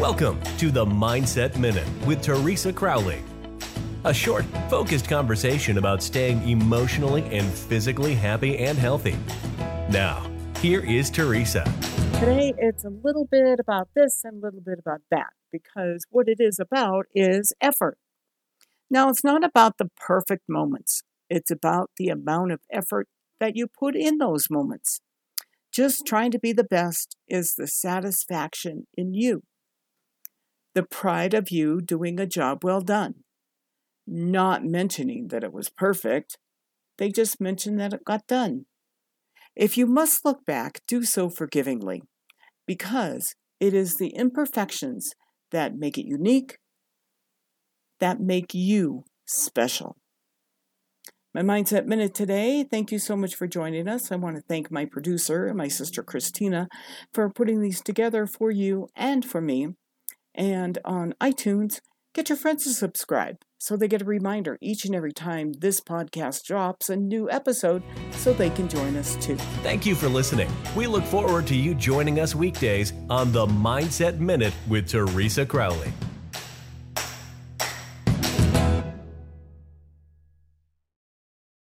Welcome to the Mindset Minute with Teresa Crowley. A short, focused conversation about staying emotionally and physically happy and healthy. Now, here is Teresa. Today, it's a little bit about this and a little bit about that because what it is about is effort. Now, it's not about the perfect moments, it's about the amount of effort that you put in those moments. Just trying to be the best is the satisfaction in you, the pride of you doing a job well done. Not mentioning that it was perfect, they just mentioned that it got done. If you must look back, do so forgivingly, because it is the imperfections that make it unique, that make you special my Mindset Minute today. Thank you so much for joining us. I want to thank my producer my sister Christina for putting these together for you and for me. And on iTunes, get your friends to subscribe so they get a reminder each and every time this podcast drops a new episode so they can join us too. Thank you for listening. We look forward to you joining us weekdays on the Mindset Minute with Teresa Crowley.